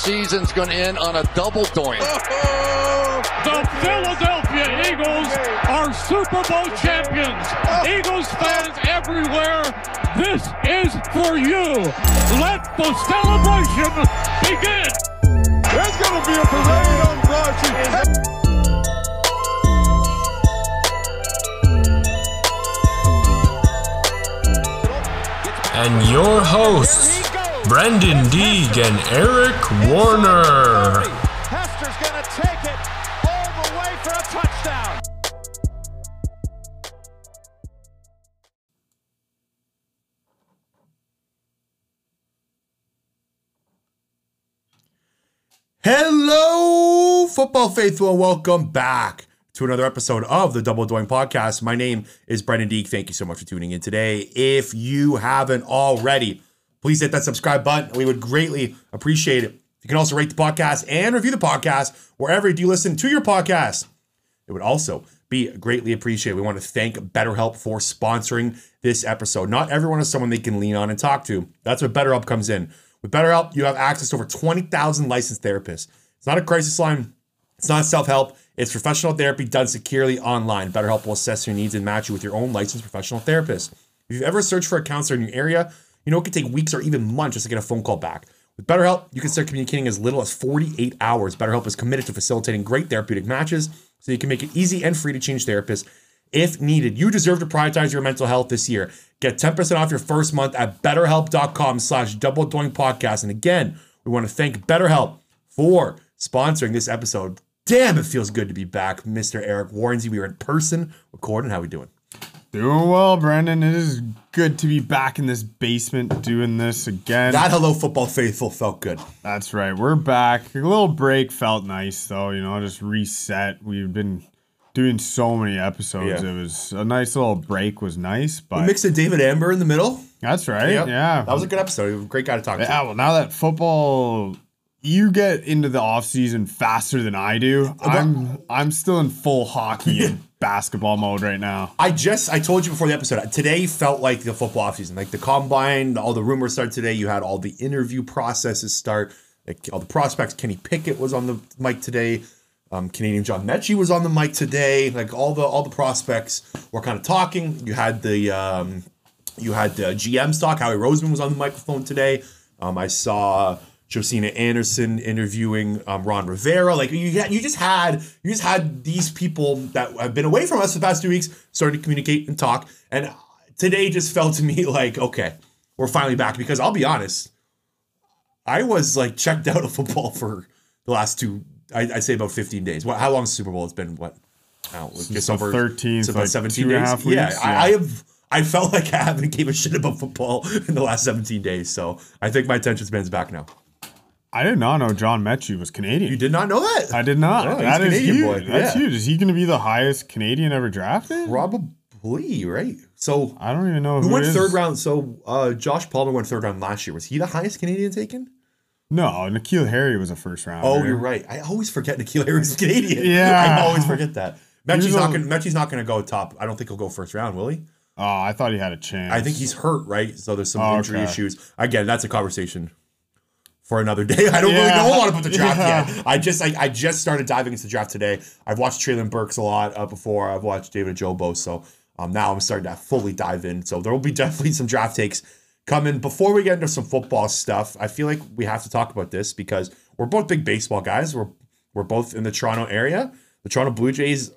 season's going to end on a double doink. The Philadelphia Eagles are Super Bowl champions. Eagles fans everywhere, this is for you. Let the celebration begin. There's going to be a parade on Broad Street. and your hosts, Brendan Deeg and Eric Warner. Hester's going to take it all the way for a touchdown. Hello, football faithful, and welcome back to another episode of the Double Doink Podcast. My name is Brendan Deek. Thank you so much for tuning in today. If you haven't already, please hit that subscribe button. We would greatly appreciate it. You can also rate the podcast and review the podcast wherever you do listen to your podcast. It would also be greatly appreciated. We want to thank BetterHelp for sponsoring this episode. Not everyone is someone they can lean on and talk to. That's where BetterHelp comes in. With BetterHelp, you have access to over 20,000 licensed therapists. It's not a crisis line, it's not self help, it's professional therapy done securely online. BetterHelp will assess your needs and match you with your own licensed professional therapist. If you've ever searched for a counselor in your area, you know it can take weeks or even months just to get a phone call back. With BetterHelp, you can start communicating as little as 48 hours. BetterHelp is committed to facilitating great therapeutic matches so you can make it easy and free to change therapists if needed. You deserve to prioritize your mental health this year. Get 10% off your first month at betterhelp.com slash double doink podcast. And again, we want to thank BetterHelp for sponsoring this episode. Damn, it feels good to be back, Mr. Eric Warrensy. We are in person recording. How we doing? Doing well, Brandon. It is good to be back in this basement doing this again. That hello football faithful felt good. That's right. We're back. A little break felt nice though, you know, just reset. We've been doing so many episodes. Yeah. It was a nice little break was nice, but We mixed a David Amber in the middle. that's right. Yep. Yeah. That was a good episode. Great guy to talk to. Yeah, well now that football you get into the off season faster than I do. I'm I'm still in full hockey and basketball mode right now. I just I told you before the episode. Today felt like the football offseason. Like the combine, all the rumors started today. You had all the interview processes start. Like all the prospects. Kenny Pickett was on the mic today. Um, Canadian John Metchie was on the mic today. Like all the all the prospects were kind of talking. You had the um, you had the GM's talk. Howie Roseman was on the microphone today. Um, I saw Josina Anderson interviewing um, Ron Rivera. Like you, had, you just had you just had these people that have been away from us the past two weeks starting to communicate and talk. And today just felt to me like okay, we're finally back. Because I'll be honest, I was like checked out of football for the last two. I, I'd say about fifteen days. What? How long is Super Bowl? It's been what? Now just over thirteen. so about like seventeen two and a days. yeah, weeks, I. I have. I felt like I haven't gave a shit about football in the last 17 days. So I think my attention span's back now. I did not know John Metchie was Canadian. You did not know that? I did not. He's that is Canadian huge. boy. That's Yeah. huge. Is he going to be the highest Canadian ever drafted? Probably, right? So I don't even know who who went is. third round? So uh, Josh Palmer went third round last year. Was he the highest Canadian taken? No, N'Keal Harry was a first round. Oh, you're right. I always forget N'Keal Harry's Canadian. Yeah. I always forget that. Metchie's not gonna Metchie's not gonna go top. I don't think he'll go first round, will he? Oh, I thought he had a chance. I think he's hurt, right? So there's some Oh, injury okay. issues. Again, that's a conversation for another day. I don't really Yeah. know a lot about the draft Yeah. yet. I just I, I just started diving into the draft today. I've watched Treylon Burks a lot uh, before. I've watched David Ojabo, so um, now I'm starting to fully dive in. So there will be definitely some draft takes coming. Before we get into some football stuff, I feel like we have to talk about this because we're both big baseball guys. We're we're both in the Toronto area. The Toronto Blue Jays,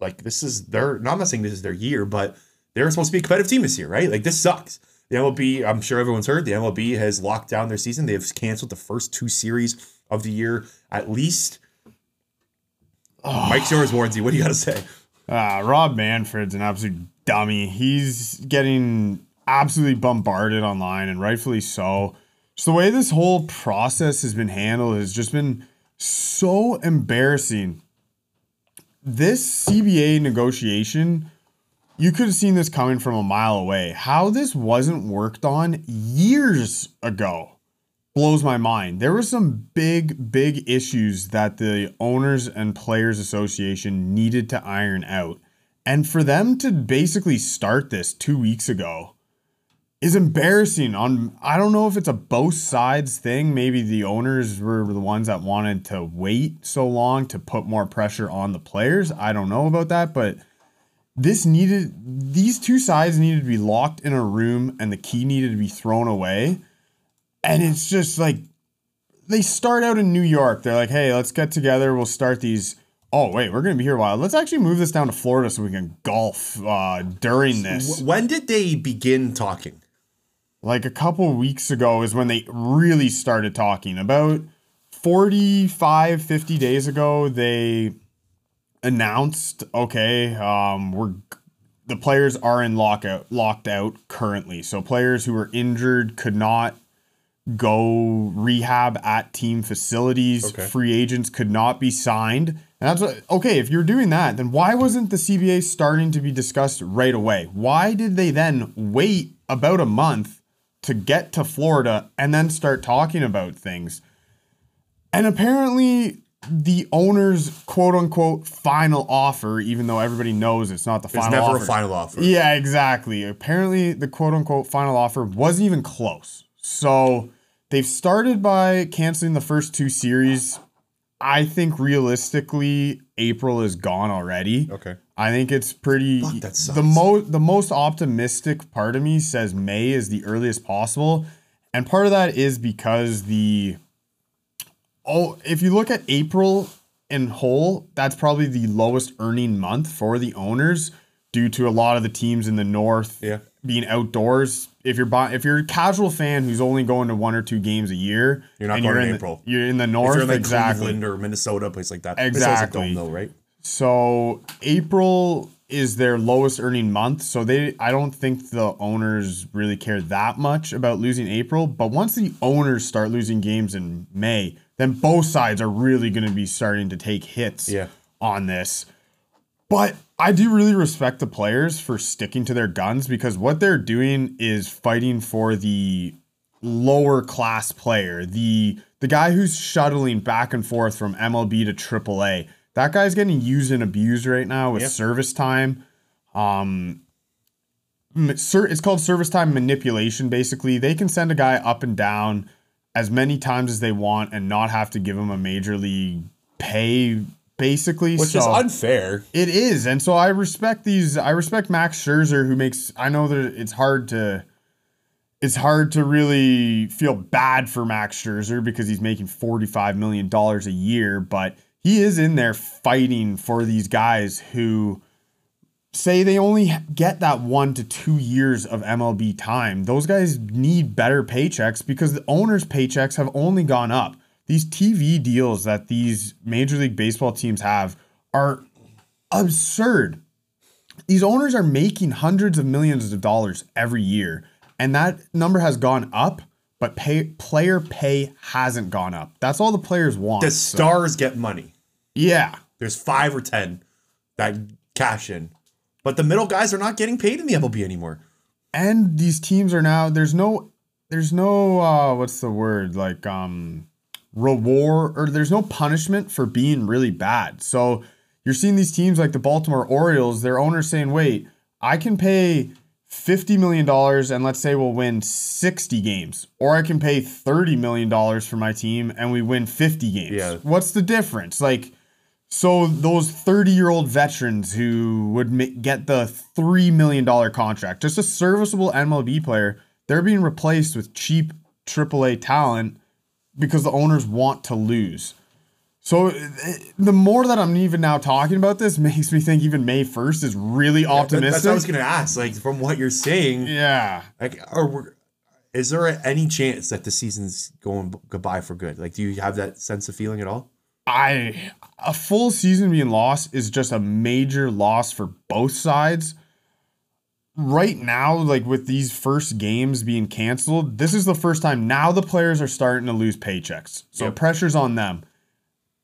like this is their. No, I'm not saying this is their year, but they're supposed to be a competitive team this year, right? Like this sucks. The MLB, I'm sure everyone's heard, the MLB has locked down their season. They've canceled the first two series of the year at least. Mike's yours, Warrensy. What do you got to say? Ah, Rob Manfred's an absolute dummy. He's getting absolutely bombarded online, and rightfully so. Just the way this whole process has been handled has just been so embarrassing. This CBA negotiation, you could have seen this coming from a mile away. How this wasn't worked on years ago blows my mind. There were some big, big issues that the Owners and Players Association needed to iron out. And for them to basically start this two weeks ago, is embarrassing on I don't know if it's a both sides thing. Maybe the owners were the ones that wanted to wait so long to put more pressure on the players. I don't know about that, but this needed these two sides needed to be locked in a room and the key needed to be thrown away. And it's just like they start out in New York. They're like, "Hey, let's get together. We'll start these Oh wait, we're gonna be here a while. Let's actually move this down to Florida so we can golf uh, during this. When did they begin talking? like a couple weeks ago is when they really started talking about 45 50 days ago they announced okay um we're the players are in lockout locked out currently so players who were injured could not go rehab at team facilities Okay. free agents could not be signed and that's what okay if you're doing that then why wasn't the cba starting to be discussed right away why did they then wait about a month to get to Florida and then start talking about things. And apparently, the owner's quote unquote final offer, even though everybody knows it's not the final never offer. a final offer. Yeah, exactly. Apparently, the quote unquote final offer wasn't even close. So they've started by canceling the first two series. I think realistically, April is gone already. Okay. I think it's pretty. Fuck, that sucks. the most the most optimistic part of me says May is the earliest possible, and part of that is because the oh, if you look at April in whole, that's probably the lowest earning month for the owners due to a lot of the teams in the north Yeah. being outdoors. If you're buy, if you're a casual fan who's only going to one or two games a year, You're not and going you're in April. The, you're in the north, in like exactly. Cleveland or Minnesota, a place like that. Exactly. though, right? So April is their lowest earning month. So they I don't think the owners really care that much about losing April. But once the owners start losing games in May, then both sides are really gonna be starting to take hits Yeah. on this. But I do really respect the players for sticking to their guns because what they're doing is fighting for the lower class player, the the guy who's shuttling back and forth from MLB to AAA. That guy's getting used and abused right now with Yeah. service time. Um, it's called service time manipulation. Basically, they can send a guy up and down as many times as they want and not have to give him a major league pay. Basically, Which so is unfair. it is, and so I respect these. I respect Max Scherzer, who makes. I know that it's hard to. It's hard to really feel bad for Max Scherzer because he's making forty-five million dollars a year, but he is in there fighting for these guys who say they only get that one to two years of MLB time. Those guys need better paychecks because the owners' paychecks have only gone up. These TV deals that these Major League Baseball teams have are absurd. These owners are making hundreds of millions of dollars every year, and that number has gone up, but pay player pay hasn't gone up. That's all the players want. The So- stars get money. yeah. There's five or ten that cash in. But the middle guys are not getting paid in the MLB anymore. and these teams are now there's no there's no uh what's the word like um reward or there's no punishment for being really bad so you're seeing these teams like the baltimore orioles their owners saying wait i can pay 50 million dollars and let's say we'll win 60 games or i can pay 30 million dollars for my team and we win 50 games Yeah. what's the difference like so those 30 year old veterans who would get the $3 million contract, just a serviceable MLB player, they're being replaced with cheap AAA talent because the owners want to lose. So eh, the more that I'm even now talking about this makes me think even May 1st is really That- optimistic. That's what I was gonna ask. Like from what you're saying, yeah. like are we, is there any chance that the season's going goodbye for good? Like, do you have that sense of feeling at all? I a full season being lost is just a major loss for both sides. Right now, like with these first games being canceled, this is the first time now the players are starting to lose paychecks. So Yep. pressure's on them.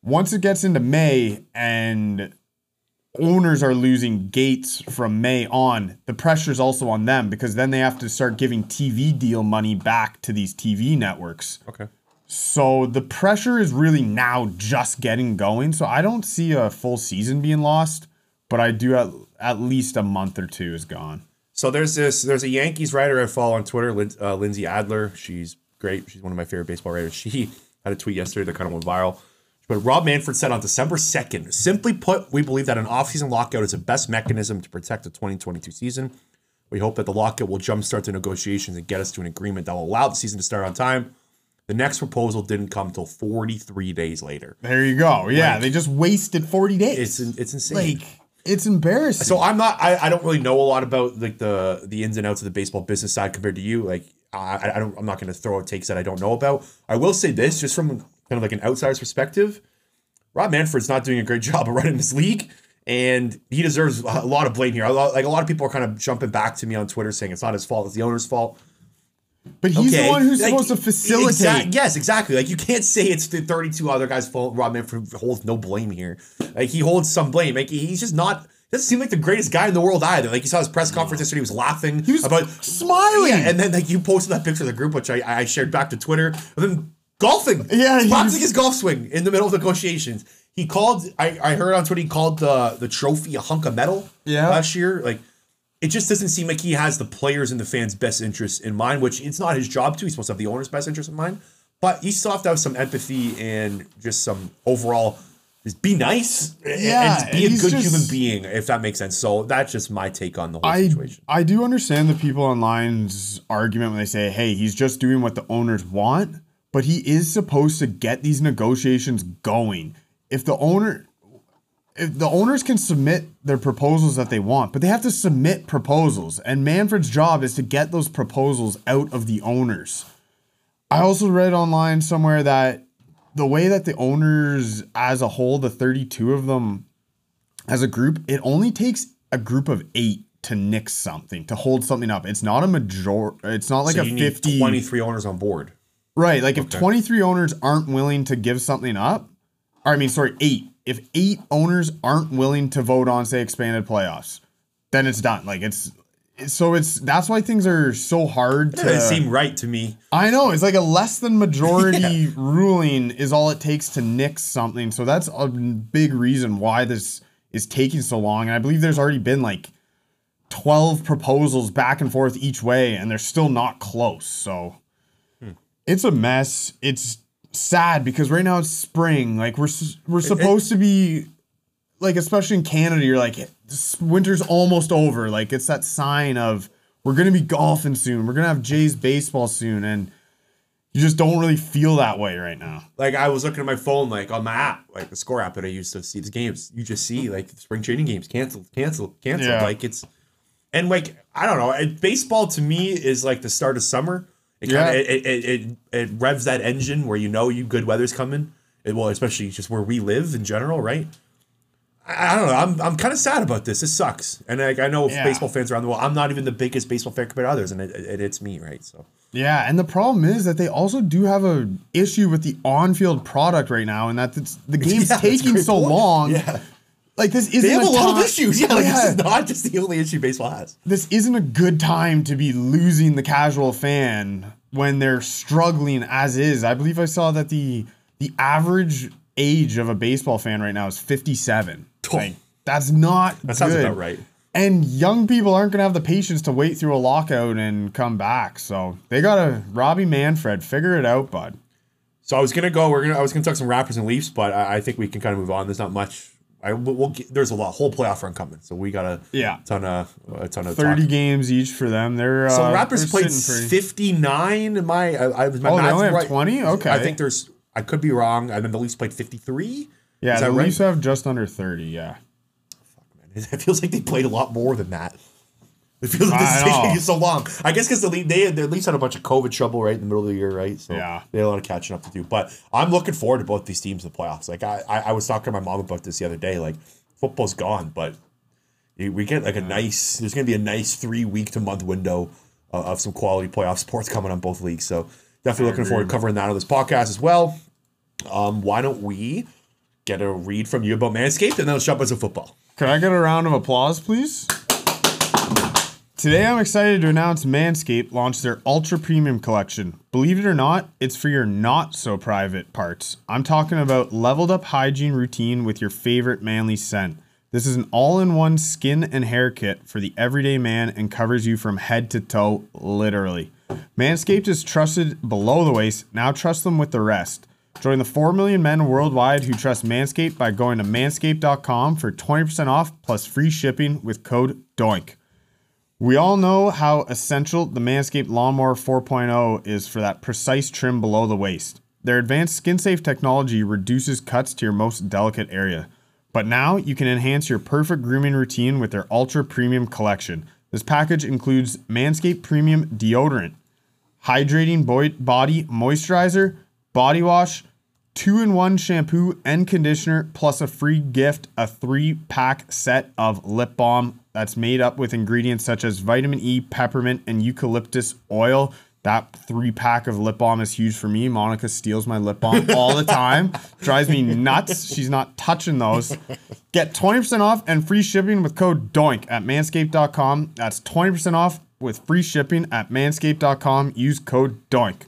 Once it gets into May and owners are losing gates from May on, the pressure's also on them because then they have to start giving TV deal money back to these TV networks. Okay. So the pressure is really now just getting going. So I don't see a full season being lost, but I do at, at least a month or two is gone. So there's this there's a Yankees writer I follow on Twitter, Lin, uh, Lindsey Adler. She's great. She's one of my favorite baseball writers. She had a tweet yesterday that kind of went viral. But Rob Manfred said on December 2nd, simply put, we believe that an offseason lockout is the best mechanism to protect the 2022 season. We hope that the lockout will jumpstart the negotiations and get us to an agreement that will allow the season to start on time. The next proposal didn't come until 43 days later. There you go. Yeah, Like- they just wasted 40 days. It's it's insane. like it's embarrassing. So I'm not. I, I don't really know a lot about like the the ins and outs of the baseball business side compared to you. Like I, I don't. I'm not going to throw out takes that I don't know about. I will say this, just from kind of like an outsider's perspective, Rob Manfred's not doing a great job of running this league, and he deserves a lot of blame here. A lot, like a lot of people are kind of jumping back to me on Twitter saying it's not his fault; it's the owner's fault. But he's the one who's like, supposed to facilitate. exact- yes, exactly. Like you can't say it's the 32 other guys' fault. Rob Manfred holds no blame here. Like he holds some blame. Like he's just not. Doesn't seem like the greatest guy in the world either. Like you saw his press conference yesterday, he was laughing. He was about smiling. Yeah, and then like you posted that picture of the group, which I, I shared back to Twitter. And then golfing, Yeah, he practicing was- his golf swing in the middle of negotiations. He called. I, I heard on Twitter he called the the trophy a hunk of metal. Yeah. last year, like it just doesn't seem like he has the players and the fans' best interests in mind, which it's not his job to. He's supposed to have the owner's best interest in mind. But you still have to have some empathy and just some overall just be nice and- Yeah, and be a good just- human being, if that makes sense. So that's just my take on the whole I situation. I do understand the people online's argument when they say, "Hey, he's just doing what the owners want," but he is supposed to get these negotiations going. If the owner the owners can submit their proposals that they want, but they have to submit proposals, and Manfred's job is to get those proposals out of the owners. I also read online somewhere that the way that the owners as a whole, the 32 of them as a group, it only takes a group of eight to nix something, to hold something up. It's not a major. It's not like so a you 50. 23 owners on board. Right. Like if 23 owners aren't willing to give something up, or I mean, sorry, eight. If eight owners aren't willing to vote on, say, expanded playoffs, then it's done. Like it's. So it's that's why things are so hard doesn't to. seem right to me. I know it's like a less than majority ruling is all it takes to nix something. So that's a big reason why this is taking so long. And I believe there's already been like 12 proposals back and forth each way, and they're still not close. So hmm. it's a mess. It's sad because right now it's spring. Like we're we're supposed to be like especially in Canada, you're like winter's almost over. Like it's that sign of we're gonna be golfing soon. We're gonna have Jays baseball soon, and you just don't really feel that way right now. Like I was looking at my phone, like on my app, like the score app that I used to see the games. You just see like spring training games canceled, canceled, canceled. Yeah. Like it's and like I don't know. It, baseball to me is like the start of summer. It Yeah. kind of it, it, it it revs that engine where you know you good weather's coming. It, well, especially just where we live in general, right? I, I don't know. I'm I'm kind of sad about this. This sucks. And like I know Yeah. baseball fans around the world. I'm not even the biggest baseball fan compared to others, and it, it, it's me, right? So Yeah, and the problem is that they also do have a issue with the on-field product right now, and that the game's Yeah, taking so point. long. Yeah. Like this isn't they have a lot of issues. Yeah, like this is not just the only issue baseball has. this isn't a good time to be losing the casual fan when they're struggling as is. I believe I saw that the the average age of a baseball fan right now is 57. Like, that's not That sounds about right. And young people aren't going to have the patience to wait through a lockout and come back. So they got to Robbie Manfred figure it out, bud. So I was gonna go. We're gonna. I was gonna talk some Raptors and Leafs, but I, I think we can kind of move on. There's not much. I we'll, get, there's a lot whole playoff run coming, so we got a Yeah. ton of a ton of 30 talk. games each for them. They're So uh, Raptors played 59. In my I, I was my Oh, they only have 20? Okay. I think there's. I could be wrong. And then the Leafs played 53. Yeah, Is the right? Leafs have just under 30. Yeah. fuck man, It feels like they played a lot more than that. It feels like I this is know. taking so long. I guess because the league, they they at least had a bunch of COVID trouble right in the middle of the year, right? So Yeah. they had a lot of catching up to do. But I'm looking forward to both these teams in the playoffs. Like I, I, I was talking to my mom about this the other day. Like football's gone, but we get like a nice. There's going to be a nice three week to month window uh, of some quality playoff sports coming on both leagues. So definitely looking forward to covering that on this podcast as well. Um, why don't we get a read from you about Manscaped and then let's jump into football. Can I get a round of applause, please? Today, I'm excited to announce Manscaped launched their Ultra Premium Collection. Believe it or not, it's for your not so private parts. I'm talking about leveled up hygiene routine with your favorite manly scent. This is an all in one skin and hair kit for the everyday man and covers you from head to toe, literally. Manscaped is trusted below the waist. Now trust them with the rest. Join the 4 million men worldwide who trust Manscaped by going to manscaped.com for 20% off plus free shipping with code DOINK. We all know how essential the Manscaped Lawnmower 4.0 is for that precise trim below the waist. Their advanced skin safe technology reduces cuts to your most delicate area. But now you can enhance your perfect grooming routine with their ultra premium collection. This package includes Manscaped Premium Deodorant, hydrating body moisturizer, body wash, two in one shampoo and conditioner, plus a free gift a three pack set of lip balm that's made up with ingredients such as vitamin E, peppermint, and eucalyptus oil. That three pack of lip balm is huge for me. Monica steals my lip balm all the time. Drives me nuts. She's not touching those. Get 20% off and free shipping with code DOINK at manscaped.com. That's 20% off with free shipping at manscaped.com. Use code DOINK.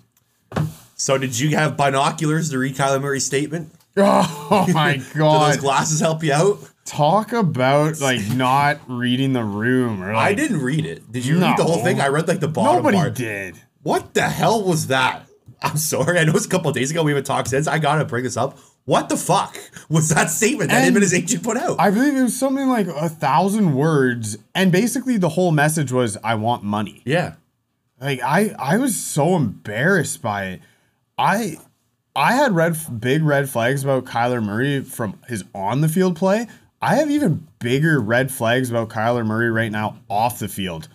So did you have binoculars to read Kyler Murray's statement? Oh my God. Do those glasses help you out? Talk about like not reading the room or like I didn't read it. Did you read the whole thing? I read like the bottom nobody part. did. What the hell was that? I'm sorry. I know it's a couple of days ago. We haven't talked since. I gotta bring this up. What the fuck was that statement that And him and his agent put out? I believe it was something like a thousand words, and basically the whole message was, "I want money." yeah. Like I, I was so embarrassed by it. I, I had red, big red flags about Kyler Murray from his on the field play. I have even bigger red flags about Kyler Murray right now off the field.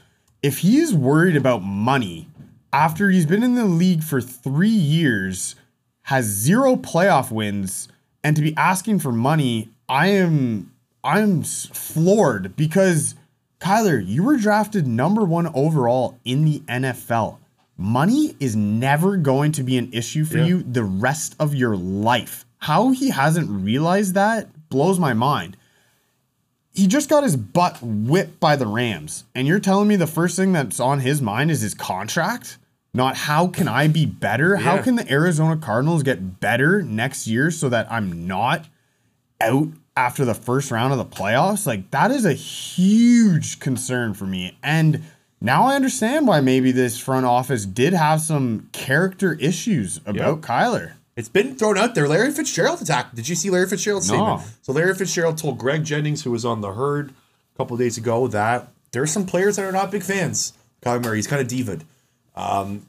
If he is worried about money after he's been in the league for three years, has zero playoff wins, and to be asking for money, I am I'm floored because Kyler, you were drafted number one overall in the NFL. Money is never going to be an issue for Yeah. you the rest of your life. How he hasn't realized that blows my mind. He just got his butt whipped by the Rams. And you're telling me the first thing that's on his mind is his contract? Not how can I be better? How can the Arizona Cardinals get better next year so that I'm not out after the first round of the playoffs, like that is a huge concern for me. And now I understand why maybe this front office did have some character issues about Kyler. It's been thrown out there. Larry Fitzgerald attacked. Did you see Larry Fitzgerald's No. statement? So Larry Fitzgerald told Greg Jennings, who was on the herd a couple days ago, that there's some players that are not big fans. Kyler Murray, he's kind of divaed. Um,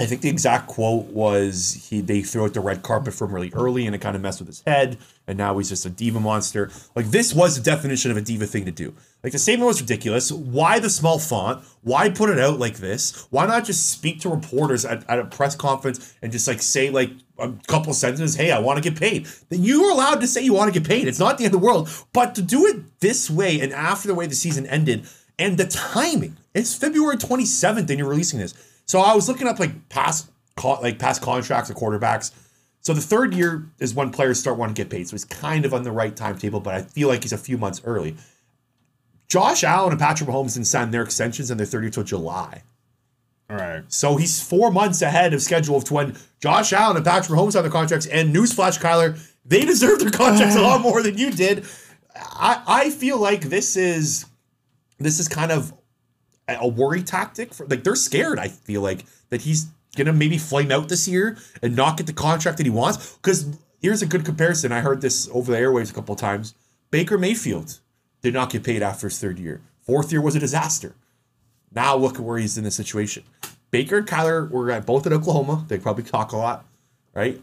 I think the exact quote was he they threw out the red carpet for him really early and it kind of messed with his head, and now he's just a diva monster. Like this was the definition of a diva thing to do. Like the statement was ridiculous. Why the small font? Why put it out like this? Why not just speak to reporters at, at a press conference and just like say like a couple sentences, hey, I want to get paid. Then you are allowed to say you want to get paid. It's not the end of the world. But to do it this way and after the way the season ended and the timing, it's February 27th and you're releasing this. So I was looking up like past like past contracts of quarterbacks. So the third year is when players start wanting to get paid. So he's kind of on the right timetable, but I feel like he's a few months early. Josh Allen and Patrick Mahomes didn't sign their extensions and their 30 till July. All right. So he's four months ahead of schedule of when Josh Allen and Patrick Mahomes have their contracts. And newsflash, Kyler, they deserve their contracts a lot more than you did. I, I feel like this is this is kind of a worry tactic for like they're scared. I feel like that he's gonna maybe flame out this year and not get the contract that he wants. Because here's a good comparison. I heard this over the airwaves a couple of times. Baker Mayfield did not get paid after his third year. Fourth year was a disaster. Now look at where he's in the situation. Baker and Kyler were both at Oklahoma. They probably talk a lot, right?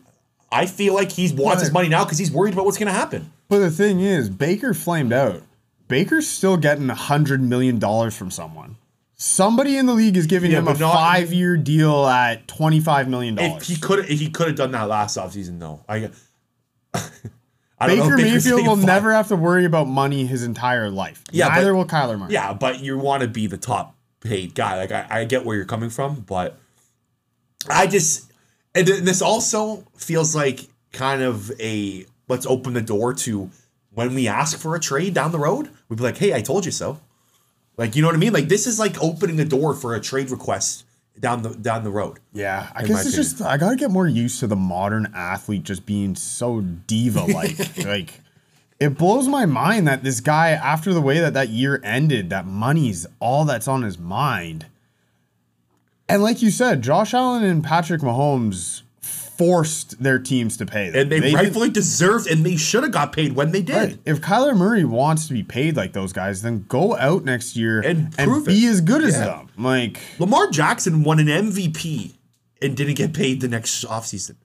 I feel like he wants his money now because he's worried about what's going to happen. But the thing is, Baker flamed out. Baker's still getting a hundred million dollars from someone. Somebody in the league is giving Yeah, him a not- five-year deal at twenty-five million dollars. he could, he could have done that last offseason, though. I, I don't Baker Mayfield will five- never have to worry about money his entire life. Yeah, Neither but- will Kyler Murray. Yeah, but you want to be the top paid guy. Like I, I get where you're coming from, but I just and this also feels like kind of a let's open the door to when we ask for a trade down the road, we'd be like, hey, I told you so. Like you know what I mean? Like this is like opening the door for a trade request down the down the road. Yeah, I guess it's just I gotta get more used to the modern athlete just being so diva like. like it blows my mind that this guy, after the way that that year ended, that money's all that's on his mind. And like you said, Josh Allen and Patrick Mahomes forced their teams to pay them. And they, didn't- rightfully deserved and they should have got paid when they did. Right. If Kyler Murray wants to be paid like those guys, then go out next year And and, prove be it. as good as them. Like, Lamar Jackson won an MVP and didn't get paid the next offseason.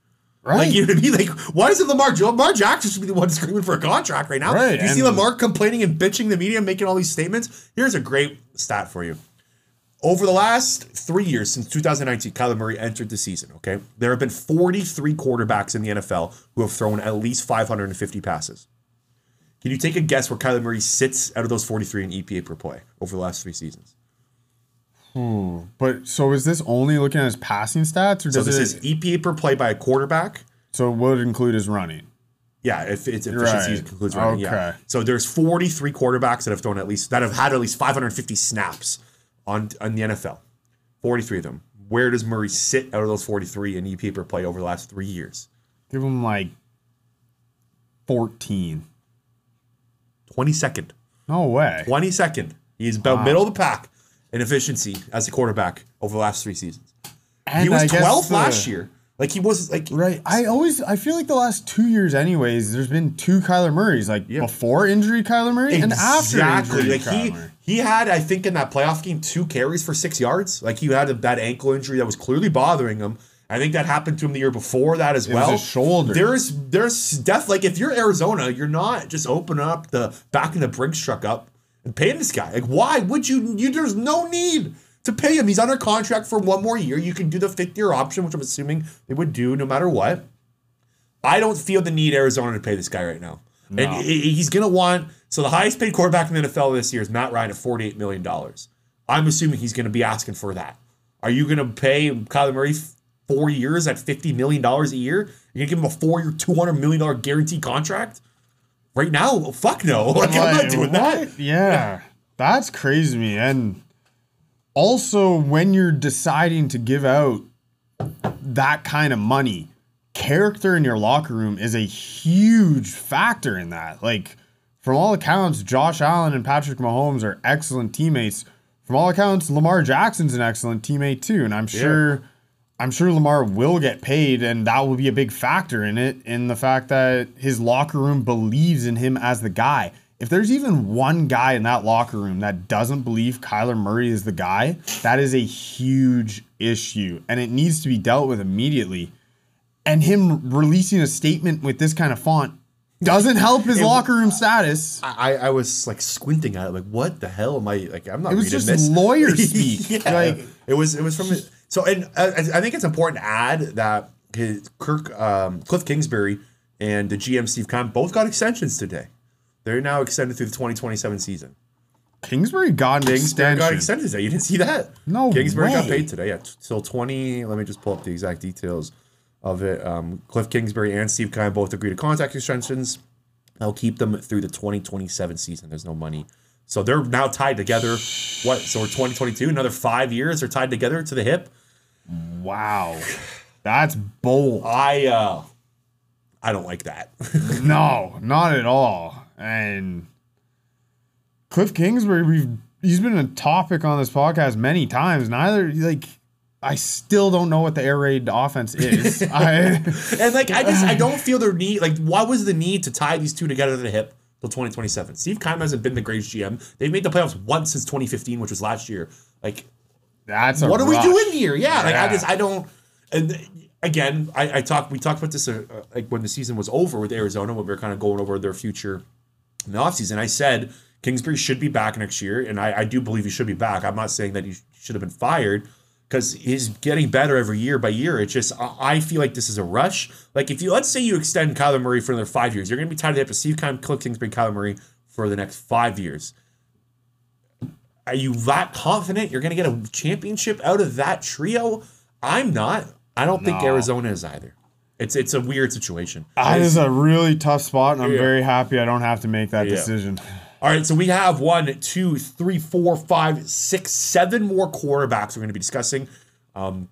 right? Like you know what I mean? Like why is it Lamar Lamar Jackson should be the one screaming for a contract right now? Right, you see Lamar complaining and bitching the media, making all these statements? Here's a great stat for you. Over the last three years, since 2019, Kyler Murray entered the season. Okay, there have been 43 quarterbacks in the NFL who have thrown at least 550 passes. Can you take a guess where Kyler Murray sits out of those 43 in EPA per play over the last three seasons? Hmm. But so is this only looking at his passing stats, or So does this it? is EPA per play by a quarterback. so would it include his running? Yeah, if it's efficiency Right. concludes running. Yeah. Okay. So there's 43 quarterbacks that have thrown at least that have had at least 550 snaps on on the NFL. 43 of them. Where does Murray sit out of those 43 in EPA per play over the last three years? Give him like fourteen. 22nd. No way. 22nd. He's about middle of the pack in efficiency as a quarterback over the last three seasons. And he was I 12th the- last year. Like he was like Right. I always I feel like the last two years, anyways, there's been two Kyler Murrays, like before injury Kyler Murray and after injury Like Kyler he Murray. He had, I think, in that playoff game, two carries for six yards. Like he had a, that ankle injury that was clearly bothering him. I think that happened to him the year before that as It well. shoulder. There's there's def like if you're Arizona, you're not just opening up the back in the Brinks truck up and paying this guy. Like why would you? You there's no need to pay him. He's under contract for one more year. You can do the fifth year option, which I'm assuming they would do no matter what. I don't feel the need Arizona to pay this guy right now. And he's going to want so the highest paid quarterback in the NFL this year is Matt Ryan at $48 million. I'm assuming he's going to be asking for that. Are you going to pay Kyler Murray four years at $50 million a year? You're going to give him a four year, $200 million guaranteed contract? Right now? Fuck no. Like, I'm not Like, doing that. Yeah. That's crazy to me. And also when you're deciding to give out that kind of money, character in your locker room is a huge factor in that. Like from all accounts, Josh Allen and Patrick Mahomes are excellent teammates. From all accounts, Lamar Jackson's an excellent teammate too, and I'm sure I'm sure Lamar will get paid, and that will be a big factor in it, in the fact that his locker room believes in him as the guy. If there's even one guy in that locker room that doesn't believe Kyler Murray is the guy, that is a huge issue, and it needs to be dealt with immediately. And him releasing a statement with this kind of font doesn't help his locker room status. I, I was like squinting at it, like, what the hell am I like? I'm not It was reading just this. lawyer speak. yeah, Like- it was it was from it. So, and I, I think it's important to add that his Kirk um, Cliff Kingsbury and the GM Steve Keim both got extensions today. They're now extended through the 2027 season. Kingsbury got an Kingsbury got extension. extended today. You didn't see that? No Kingsbury got paid today. Yeah, till 20. Let me just pull up the exact details of it. Um, Cliff Kingsbury and Steve Keim both agree to contract extensions. They'll keep them through the 2027 season. There's no money. So they're now tied together. What? So we're 2022. Another five years. They're tied together to the hip. Wow. That's bold. I uh, I don't like that. No, not at all. And Cliff Kingsbury, we've he's been a topic on this podcast many times. Neither like I still don't know what the air raid offense is. I and like I just I don't feel the need. Like why was the need to tie these two together to the hip till 2027? Steve Keim hasn't been the greatest GM. They've made the playoffs once since 2015, which was last year. Like that's what are we rush. doing here? Yeah, like I just I don't. And again, I, I talked we talked about this uh, uh, like when the season was over with Arizona when we were kind of going over their future in the offseason. I said Kingsbury should be back next year, and I, I do believe he should be back. I'm not saying that he should have been fired because he's getting better every year by year. It's just I, I feel like this is a rush. Like if you let's say you extend Kyler Murray for another five years, you're going to be tied to with Steve Keim, Cliff Kingsbury, Kyler Murray for the next five years. Are you that confident you're going to get a championship out of that trio? I'm not. I don't think Arizona is either. It's it's a weird situation. That is a really tough spot, and I'm Yeah. very happy I don't have to make that Yeah. decision. All right, so we have one, two, three, four, five, six, seven more quarterbacks we're going to be discussing. Um,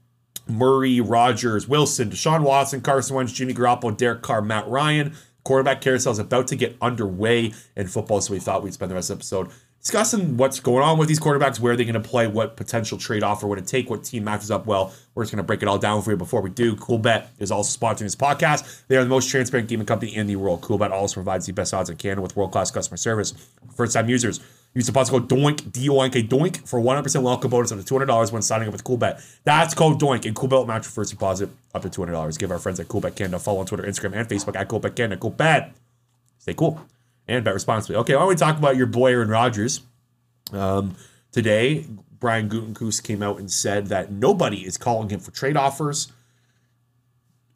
Murray, Rodgers, Wilson, Deshaun Watson, Carson Wentz, Jimmy Garoppolo, Derek Carr, Matt Ryan. Quarterback carousel is about to get underway in football, so we thought we'd spend the rest of the episode discussing what's going on with these quarterbacks, where they're going to play, what potential trade offer would it take, what team matches up well. We're just going to break it all down for you before we do. Coolbet is also sponsoring this podcast. They are the most transparent gaming company in the world. Coolbet also provides the best odds in Canada with world class customer service. First time users. Use the promo code DOINK, D-O-I-N-K, DOINK, for 100% welcome bonus up to $200 when signing up with Coolbet. That's code DOINK, and Coolbet will match your first deposit up to $200. Give our friends at Coolbet Canada a follow on Twitter, Instagram, and Facebook at Coolbet Canada. Coolbet. Stay cool and bet responsibly. Okay, why don't we talk about your boy Aaron Rodgers? Um, today, Brian Gutekunst came out and said that nobody is calling him for trade offers.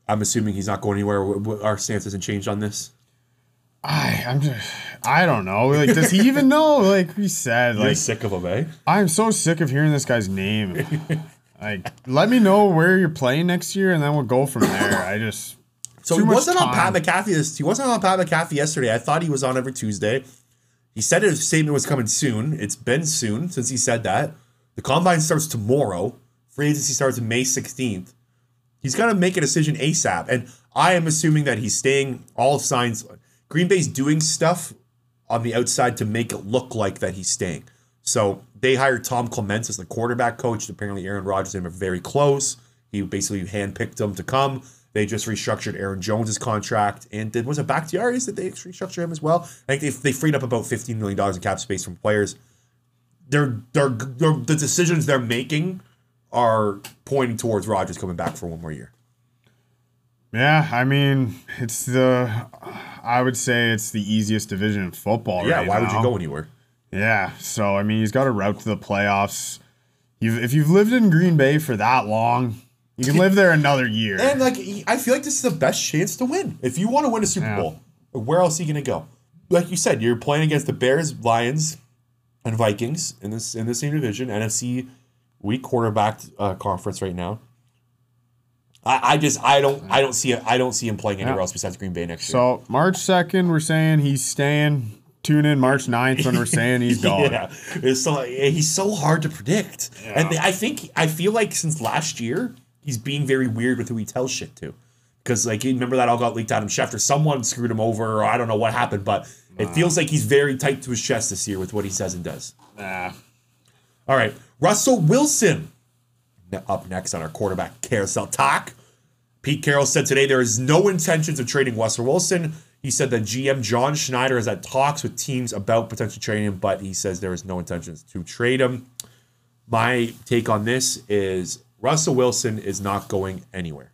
I'm assuming he's not going anywhere. Our stance hasn't changed on this. I, I'm just, I don't know. Like, does he even know? Like we said, You're like sick of him, eh? I'm so sick of hearing this guy's name. like, let me know where you're playing next year, and then we'll go from there. I just So too he wasn't on. Pat McAfee. This, he wasn't on Pat McAfee yesterday. I thought he was on every Tuesday. He said his statement was coming soon. It's been soon since he said that. The combine starts tomorrow. Free agency starts May 16th. He's got to make a decision ASAP. And I am assuming that he's staying. All signs. Green Bay's doing stuff on the outside to make it look like that he's staying. So they hired Tom Clements as the quarterback coach. Apparently, Aaron Rodgers and him are very close. He basically handpicked him to come. They just restructured Aaron Jones's contract and did was it Bakhtiari's that they restructured him as well? I think they, they freed up about fifteen million dollars in cap space from players. They're, they're they're the decisions they're making are pointing towards Rodgers coming back for one more year. Yeah, I mean, it's the I would say it's the easiest division in football. Yeah, right why would you go anywhere? Yeah, so I mean, he's got a route to the playoffs. You've, if you've lived in Green Bay for that long, you can live there another year. And like I feel like this is the best chance to win. If you want to win a Super Yeah. Bowl, where else are you gonna go? Like you said, you're playing against the Bears, Lions, and Vikings in this in the same division, NFC weak quarterback uh, conference right now. I, I just I don't I don't see it I don't see him playing anywhere Yeah. else besides Green Bay next year. so March second, we're saying he's staying. Tune in March 9th when we're saying he's going. Yeah, it's so he's so hard to predict, and I think I feel like since last year he's being very weird with who he tells shit to, because like you remember that all got leaked out of Schefter, someone screwed him over, or I don't know what happened, but it feels like he's very tight to his chest this year with what he says and does. Nah. All right, Russell Wilson up next on our quarterback carousel talk. Pete Carroll said today there is no intentions of trading Russell Wilson. He said that GM John Schneider has had talks with teams about potentially trading him, but he says there is no intentions to trade him. My take on this is Russell Wilson is not going anywhere.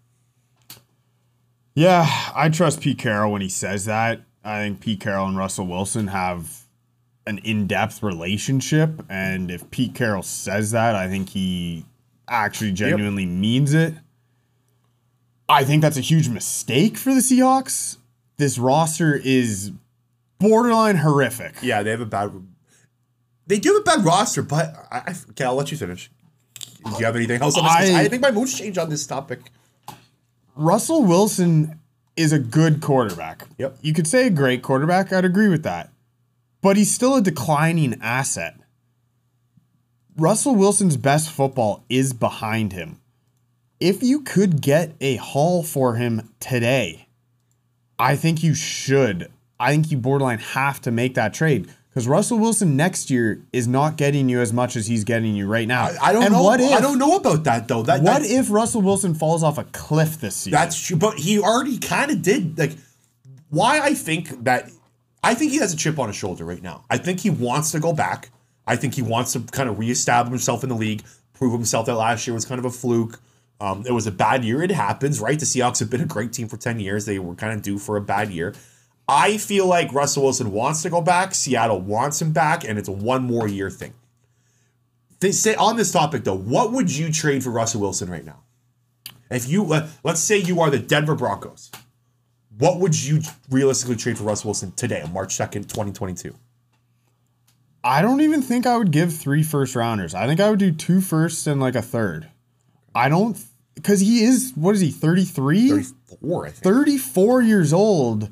Yeah, I trust Pete Carroll when he says that. I think Pete Carroll and Russell Wilson have an in-depth relationship, and if Pete Carroll says that, I think he actually genuinely means it. I think that's a huge mistake for the Seahawks. This roster is borderline horrific. Yeah, they have a bad. They do have a bad roster, but I, I okay, I'll let you finish. Do you have anything else on this? 'Cause I, I- think my mood's changed on this topic. Russell Wilson is a good quarterback. Yep. You could say a great quarterback. I'd agree with that. But he's still a declining asset. Russell Wilson's best football is behind him. If you could get a haul for him today, I think you should. I think you borderline have to make that trade because Russell Wilson next year is not getting you as much as he's getting you right now. I don't and know. What if, I don't know about that though. That What if Russell Wilson falls off a cliff this season? That's true, but he already kind of did. Like, why I think that I think he has a chip on his shoulder right now. I think he wants to go back. I think he wants to kind of reestablish himself in the league, prove himself that last year was kind of a fluke. Um, it was a bad year. It happens, right? The Seahawks have been a great team for 10 years. They were kind of due for a bad year. I feel like Russell Wilson wants to go back. Seattle wants him back, and it's a one more year thing. They say on this topic though, what would you trade for Russell Wilson right now? If you let, let's say you are the Denver Broncos, what would you realistically trade for Russell Wilson today, on March second, twenty twenty two? I don't even think I would give three first rounders. I think I would do two firsts and like a third. I don't because he is what is he 33? 34 34 years old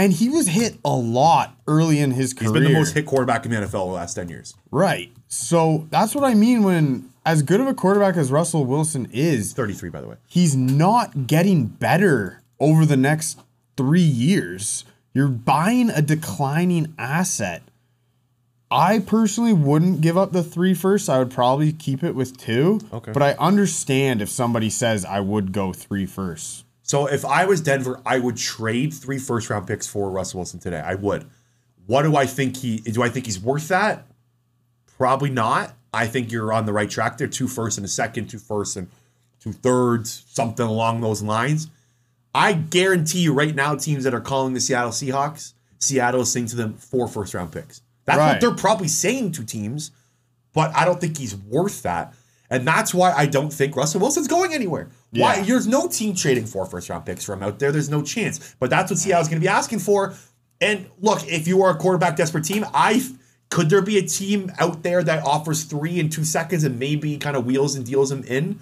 and he was hit a lot early in his career. He's been the most hit quarterback in the NFL the last ten years. Right. So that's what I mean when as good of a quarterback as Russell Wilson is, Thirty three, by the way. he's not getting better over the next three years. You're buying a declining asset. I personally wouldn't give up the three first. I would probably keep it with two. Okay. But I understand if somebody says I would go three first. So if I was Denver, I would trade three first round picks for Russell Wilson today. I would. What do I think he do I think he's worth that? Probably not. I think you're on the right track there. Two first and a second, two first and two thirds, something along those lines. I guarantee you right now, teams that are calling the Seattle Seahawks, Seattle is saying to them four first round picks. That's what they're probably saying to teams, but I don't think he's worth that. And that's why I don't think Russell Wilson's going anywhere. Why? There's no team trading for first round picks for him out there. There's no chance. But that's what Seattle's going to be asking for. And look, if you are a quarterback desperate team, I could there be a team out there that offers three in two seconds and maybe kind of wheels and deals him in?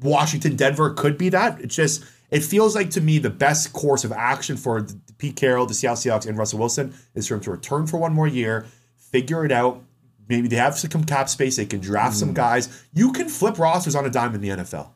Washington, Denver could be that. It's just it feels like to me the best course of action for Pete Carroll, the Seattle Seahawks, and Russell Wilson is for him to return for one more year, figure it out. Maybe they have some cap space. They can draft some hmm. guys. You can flip rosters on a dime in the NFL.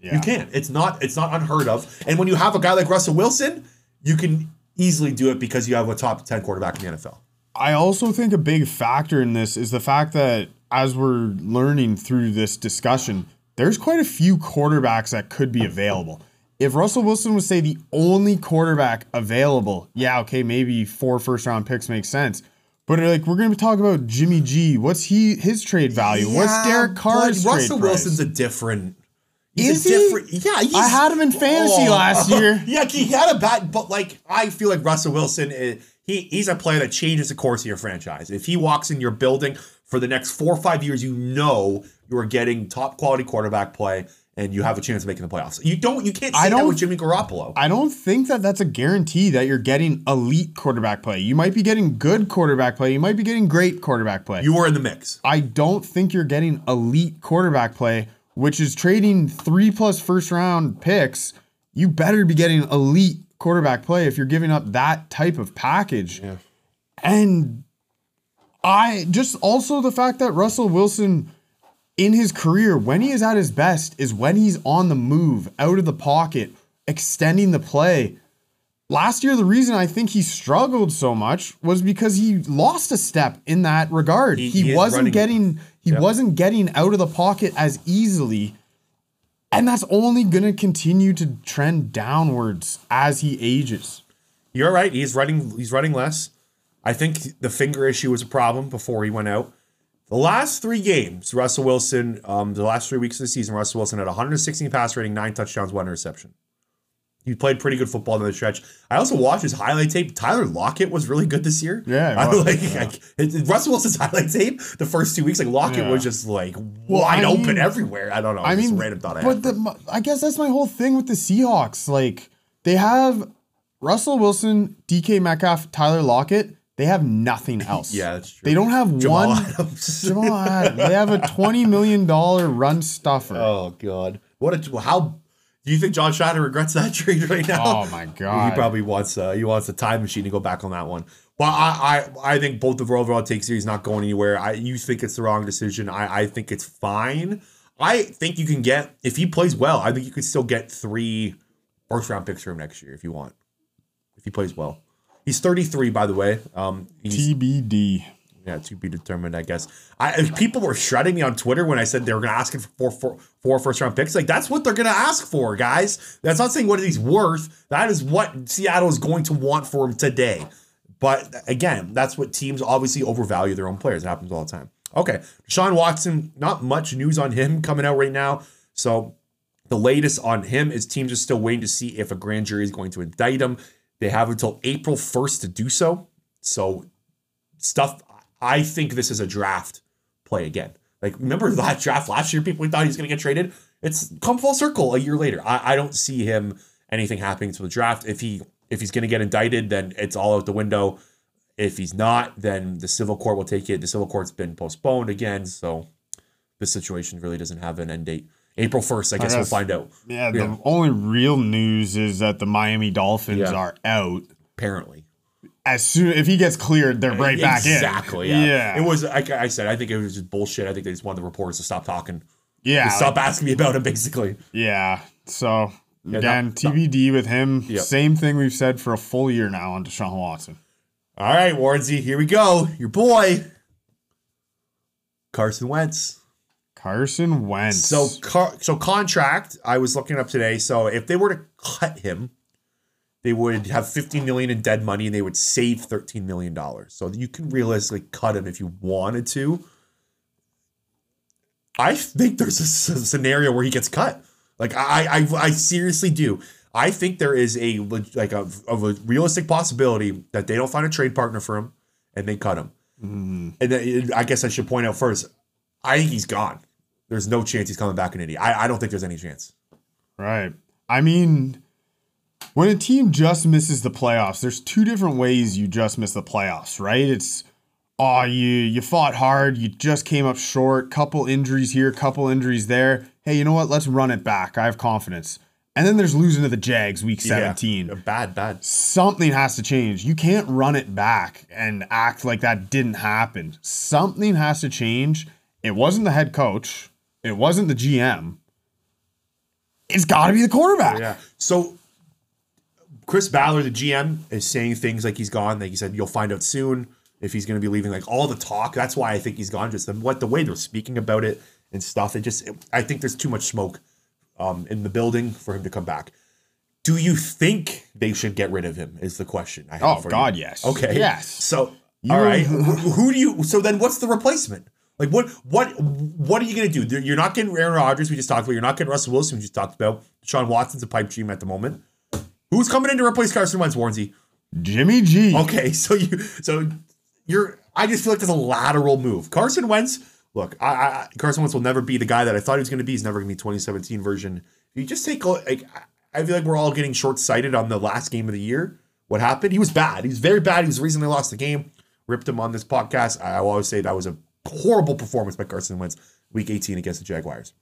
Yeah. You can. It's not. It's not unheard of. And when you have a guy like Russell Wilson, you can easily do it because you have a top ten quarterback in the NFL. I also think a big factor in this is the fact that as we're learning through this discussion, there's quite a few quarterbacks that could be available. If Russell Wilson was say the only quarterback available, yeah, okay, maybe four first round picks makes sense. But like we're gonna talk about Jimmy G. What's he his trade value? What's Derek Carr's trade Russell price? Wilson's a different. He's Is a he? Yeah, I had him in fantasy oh. last year. Yeah, he had a bad, but like I feel like Russell Wilson, is, he he's a player that changes the course of your franchise. If he walks in your building for the next four or five years, you know you are getting top quality quarterback play, and you have a chance of making the playoffs. You don't, you can't say I don't- with Jimmy Garoppolo. I don't think that that's a guarantee that you're getting elite quarterback play. You might be getting good quarterback play. You might be getting great quarterback play. you were in the mix. I don't think you're getting elite quarterback play, which is trading three plus first round picks. You better be getting elite quarterback play if you're giving up that type of package. Yeah. And I just also the fact that Russell Wilson in his career, when he is at his best, is when he's on the move, out of the pocket, extending the play. Last year, the reason I think he struggled so much was because he lost a step in that regard. He- He, he wasn't getting he wasn't getting out of the pocket as easily. And that's only gonna continue to trend downwards as he ages. You're right. He's running. He's running less. I think the finger issue was a problem before he went out. The last three games, Russell Wilson, um, the last three weeks of the season, Russell Wilson had 116 pass rating, nine touchdowns, one interception. He played pretty good football in the stretch. I also watched his highlight tape. Tyler Lockett was really good this year. Yeah, I like, like, it- Russell Wilson's highlight tape. The first two weeks, like Lockett Yeah. was just like wide I open mean- everywhere. I don't know. I mean, random thought I but the, I guess that's my whole thing with the Seahawks. Like they have Russell Wilson, DK Metcalf, Tyler Lockett. They have nothing else. Yeah, that's true. They don't have Jamal one. Adams. Jamal Adams. They have a twenty million dollar run stuffer. Oh God! What a how do you think John Schneider regrets that trade right now? Oh, my God. He probably wants uh, he wants a time machine to go back on that one. But I I, I think both the overall take series not going anywhere. I you think it's the wrong decision. I I think it's fine. I think you can get if he plays well. I think you could still get three first round picks for him next year if you want. If he plays well. He's 33, by the way. Um, TBD. yeah, to be determined, I guess. I people were shredding me on Twitter when I said they were going to ask him for four, four, four first round picks. Like that's what they're going to ask for, guys. That's not saying what he's worth. That is what Seattle is going to want for him today. But again, that's what teams obviously overvalue their own players. It happens all the time. Okay, Deshaun Watson. Not much news on him coming out right now. So the latest on him is teams are still waiting to see if a grand jury is going to indict him. They have until April 1st to do so. So stuff. I think this is a draft play again. Like remember that draft last year? People thought he was going to get traded. It's come full circle a year later. I, I don't see him anything happening to the draft. If he if he's going to get indicted, then it's all out the window. If he's not, then the civil court will take it. The civil court's been postponed again, so this situation really doesn't have an end date. April first, I oh, guess we'll find out. Yeah, the only real news is that the Miami Dolphins Yeah. are out. Apparently, As soon if he gets cleared, they're right back in. exactly. Yeah. yeah. It was like I said. I think it was just bullshit. I think they just wanted the reporters to stop talking. yeah, stop asking me about him, basically. Yeah. So Again, not- TBD with him. Yep. Same thing we've said for a full year now on Deshaun Watson. All right, Warrensy, here we go. Your boy, Carson Wentz. Carson Wentz. So, car- so contract. I was looking up today. So, if they were to cut him, they would have 15 million in dead money, and they would save 13 million dollars. So you can realistically cut him if you wanted to. I think there's a scenario where he gets cut. Like I, I, I seriously do. I think there is a like a of a realistic possibility that they don't find a trade partner for him and they cut him. Mm-hmm. And then, I guess I should point out first. I think he's gone. There's no chance he's coming back in Indy. I, I don't think there's any chance. Right. I mean, when a team just misses the playoffs, there's two different ways you just miss the playoffs, right? It's oh, you you fought hard, you just came up short, couple injuries here, couple injuries there. Hey, you know what? Let's run it back. I have confidence. And then there's losing to the Jags week 17. Yeah, bad, bad. Something has to change. You can't run it back and act like that didn't happen. Something has to change. It wasn't the head coach. It wasn't the GM. It's got to be the quarterback. Yeah. So Chris Ballard, the GM, is saying things like he's gone. Like he said, you'll find out soon if he's going to be leaving. Like all the talk. That's why I think he's gone. Just the, what the way they're speaking about it and stuff. It just, I think there's too much smoke um, in the building for him to come back. Do you think they should get rid of him? Is the question. I have Oh, God, you. yes. Okay. Yes. So all right, who, who do you? So then, what's the replacement? Like what? What? What are you going to do? You're not getting Aaron Rodgers. We just talked about. You're not getting Russell Wilson. We just talked about. Deshaun Watson's a pipe dream at the moment. Who's coming in to replace Carson Wentz, Warnsey? Jimmy G. Okay, so you, so you're. I just feel like there's a lateral move. Carson Wentz. Look, I, I Carson Wentz will never be the guy that I thought he was going to be. He's never going to be 2017 version. You just take a- like. I feel like we're all getting short sighted on the last game of the year. What happened? He was bad. He was very bad. He was the reason they lost the game. Ripped him on this podcast. I will always say that was a horrible performance by Carson Wentz, Week 18 against the Jaguars.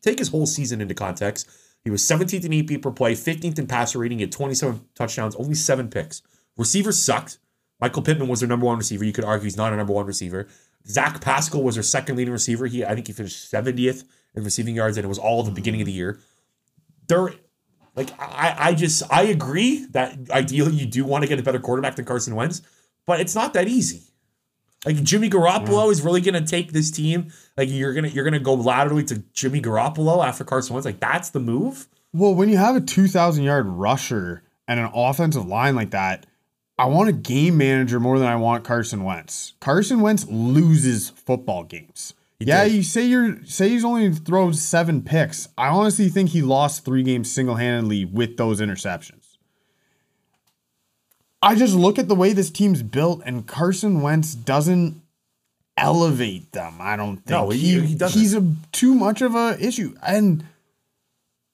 Take his whole season into context. He was 17th in EPA per play, 15th in passer rating, had 27 touchdowns, only seven picks. Receivers sucked. Michael Pittman was their number one receiver. You could argue he's not a number one receiver. Zach Pascal was their second leading receiver. He, I think he finished 70th in receiving yards, and it was all at the beginning of the year. They're like I, I just I agree that ideally you do want to get a better quarterback than Carson Wentz, but it's not that easy. Like Jimmy Garoppolo is really gonna take this team. Like you're gonna you're gonna go laterally to Jimmy Garoppolo after Carson Wentz. Like that's the move. Well, when you have a 2,000 yard rusher and an offensive line like that, I want a game manager more than I want Carson Wentz. Carson Wentz loses football games. yeah, did. you say you're say he's only thrown seven picks. I honestly think he lost three games single handedly with those interceptions. I just look at the way this team's built, and Carson Wentz doesn't elevate them. I don't think No, he- he doesn't. he's a too much of a issue. And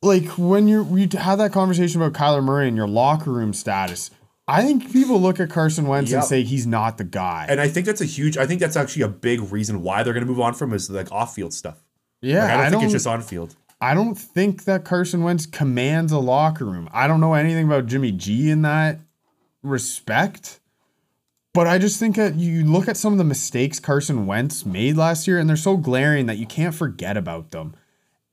like when you're we have that conversation about Kyler Murray and your locker room status, I think people look at Carson Wentz and say he's not the guy. And I think that's a huge. I think that's actually a big reason why they're gonna move on from is like off field stuff. yeah, Like, I don't I think don't. it's just on field. I don't think that Carson Wentz commands a locker room. I don't know anything about Jimmy G in that respect. But I just think that you look at some of the mistakes Carson Wentz made last year, and they're so glaring that you can't forget about them.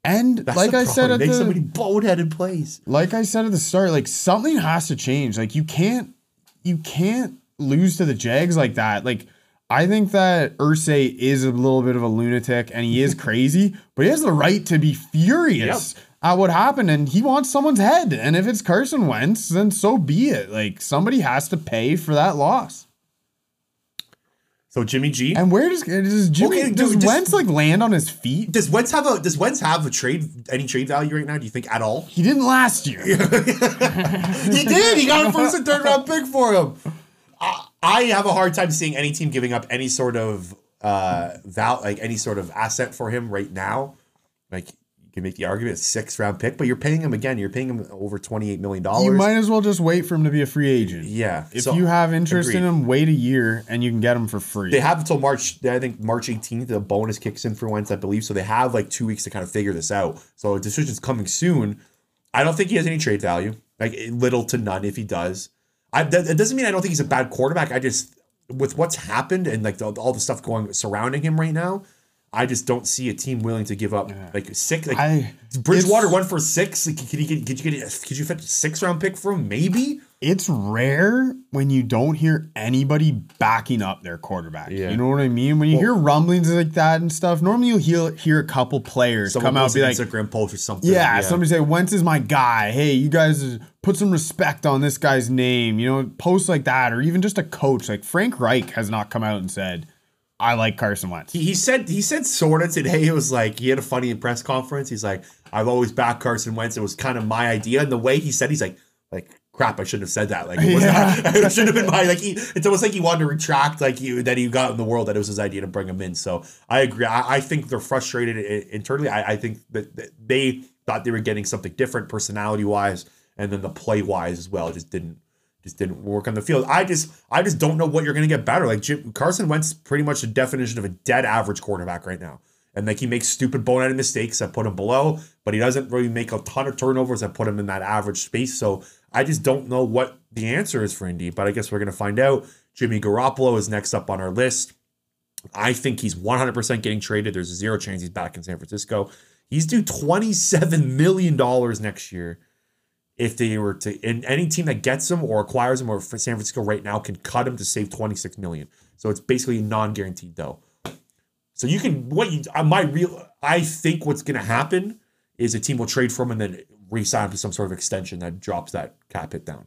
And That's like I said at Make the so many boneheaded plays. like I said at the start, like something has to change. Like you can't you can't lose to the Jags like that. Like I think that Irsay is a little bit of a lunatic and he is crazy, but he has the right to be furious at what happened and he wants someone's head. And if it's Carson Wentz, then so be it. Like somebody has to pay for that loss. So Jimmy G. And where does does Jimmy Okay, does just- Wentz like land on his feet? Does Wentz have a Does Wentz have a trade any trade value right now? Do you think at all? He didn't last year. he did. He got a first and third round pick for him. I, I have a hard time seeing any team giving up any sort of uh val like any sort of asset for him right now. Like can make the argument sixth round pick, but you're paying him again. You're paying him over twenty eight million dollars. You might as well just wait for him to be a free agent. Yeah. If so- you have interest in him, wait a year and you can get him for free. They have until March. I think March 18th. The bonus kicks in for Wentz, I believe. So they have like two weeks to kind of figure this out. So a decision's coming soon. I don't think he has any trade value, like little to none. If he does, I that, that doesn't mean I don't think he's a bad quarterback. I just with what's happened and like the, all the stuff going surrounding him right now, I just don't see a team willing to give up like six. Like I- Bridgewater went for six. Like, could you get? Could you get? Could you fetch a six round pick for him? Maybe. it's rare when you don't hear anybody backing up their quarterback. Yeah. You know what I mean? When you hear rumblings like that and stuff, normally you'll hear, hear a couple players come out and be like, Instagram post or something. yeah, somebody say, Wentz is my guy. Hey, you guys put some respect on this guy's name. You know, posts like that, or even just a coach. Like Frank Reich has not come out and said, I like Carson Wentz. He, he said he said sort of today. It was like he had a funny press conference. He's like, I've always backed Carson Wentz. It was kind of my idea. And the way he said, he's like, like crap, I shouldn't have said that. Like it, was Yeah. not, it should have been my like. He, it's almost like he wanted to retract like you that he got in the world that it was his idea to bring him in. So I agree. I, I think they're frustrated internally. I, I think that, that they thought they were getting something different personality wise, and then the play wise as well. It just didn't just didn't work on the field. I just I just don't know what you're going to get better. Like Jim, Carson Wentz, pretty much the definition of a dead average quarterback right now. And like he makes stupid boneheaded mistakes that put him below, but he doesn't really make a ton of turnovers that put him in that average space. So I just don't know what the answer is for Indy. But I guess we're going to find out. Jimmy Garoppolo is next up on our list. I think he's 100% getting traded. There's zero chance he's back in San Francisco. He's due $27 million next year if they were to and any team that gets him or acquires him or for San Francisco right now can cut him to save 26 million. So it's basically non-guaranteed though. So you can what you uh, my real I think what's gonna happen is a team will trade for him and then re-sign him to some sort of extension that drops that cap hit down.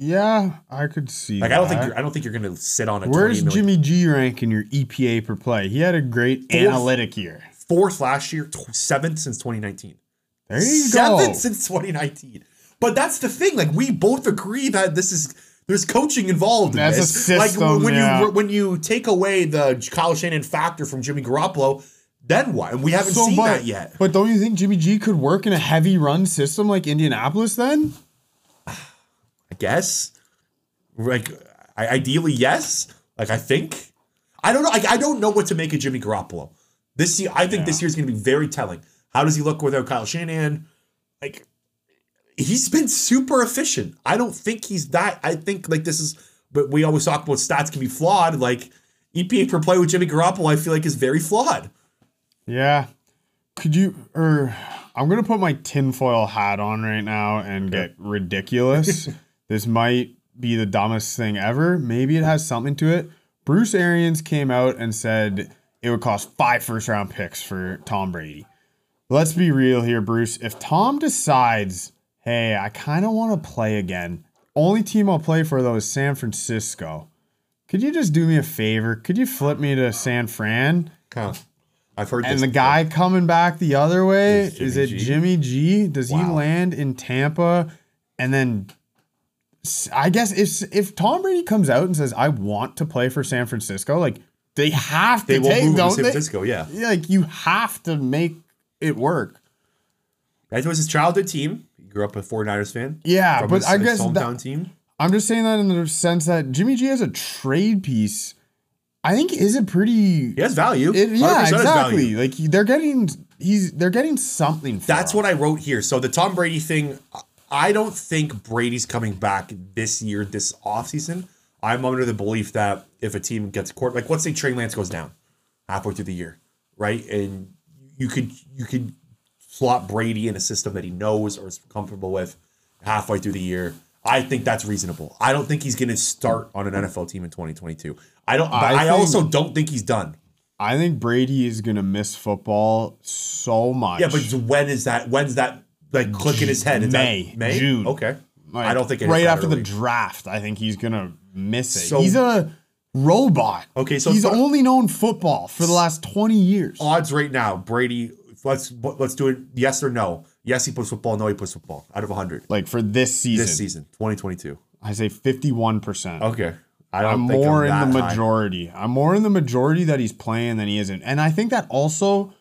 Yeah, I could see. Like I don't think you're I don't think you're gonna sit on a Where's Jimmy G rank in your EPA per play? He had a great Fourth. analytic year. fourth last year, tw- seventh since 2019. There you Seventh go. since 2019. But that's the thing. Like we both agree that this is there's coaching involved. In That's a this. system, Like when yeah. you when you take away the Kyle Shanahan factor from Jimmy Garoppolo, then what? And we haven't So, seen but, that yet. But don't you think Jimmy G could work in a heavy run system like Indianapolis then? I guess. Like I, ideally, yes. Like I think. I don't know. Like, I don't know what to make of Jimmy Garoppolo. This year, I think this year is going to be very telling. How does he look without Kyle Shanahan? Like he's been super efficient. I don't think he's that. I think like this is. But we always talk about stats can be flawed. Like EPA per play with Jimmy Garoppolo, I feel like is very flawed. Yeah. Could you or I'm gonna put my tinfoil hat on right now and get ridiculous. this might be the dumbest thing ever. Maybe it has something to it. Bruce Arians came out and said it would cost five first round picks for Tom Brady. Let's be real here, Bruce. If Tom decides, hey, I kind of want to play again, only team I'll play for though is San Francisco. Could you just do me a favor? Could you flip me to San Fran? Huh. I've heard And the guy coming back the other way Is is, it G? Jimmy G? Does he land in Tampa? And then I guess if if Tom Brady comes out and says I want to play for San Francisco, like they have to they will move to San they? Francisco. Yeah, Like you have to make it work. that was his childhood team. He grew up a 49ers fan. Yeah, but his, I guess hometown that- team. I'm just saying that in the sense that Jimmy G has a trade piece. I think is a pretty He has value. It, yeah, has value. exactly. Like they're getting he's they're getting something. That's him. what I wrote here. So the Tom Brady thing, I don't think Brady's coming back this year, this offseason. I'm under the belief that if a team gets court, like let's say Trey Lance goes down halfway through the year, right? And you could you could slot Brady in a system that he knows or is comfortable with halfway through the year. I think that's reasonable. I don't think he's going to start on an NFL team in 2022. I don't. But I I, think- also don't think he's done. I think Brady is gonna miss football so much. Yeah, but when is that? When's that like click in his head? Is May, May, June. Okay, Like, I don't think right after the draft, I think he's gonna miss it. So- he's a robot. Okay, so he's th- only known football for the last twenty years. odds right now. Brady, let's let's do it. Yes or no? Yes, he plays football. No, he plays football. Out of hundred Like for this season, this season, twenty twenty two. I say fifty-one percent. Okay, I I'm think more in that the high. majority. I'm more in the majority that he's playing than he isn't. And I think that also